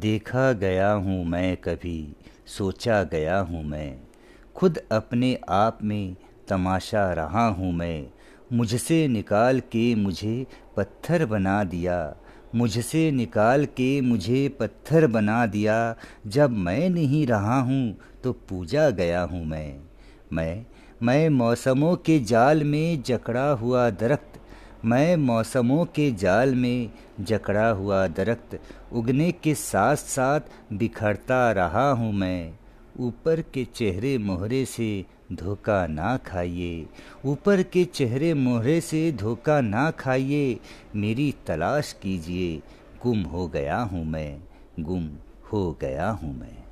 देखा गया हूँ मैं कभी, सोचा गया हूँ मैं। खुद अपने आप में तमाशा रहा हूँ मैं। मुझसे निकाल के मुझे पत्थर बना दिया। मुझसे निकाल के मुझे पत्थर बना दिया। जब मैं नहीं रहा हूँ तो पूजा गया हूँ मैं। मैं मैं मौसमों के जाल में जकड़ा हुआ दरख्त मैं मौसमों के जाल में जकड़ा हुआ दरख्त उगने के साथ साथ बिखरता रहा हूँ मैं। ऊपर के चेहरे मोहरे से धोखा ना खाइए। ऊपर के चेहरे मोहरे से धोखा ना खाइए। मेरी तलाश कीजिए। गुम हो गया हूँ मैं। गुम हो गया हूँ मैं।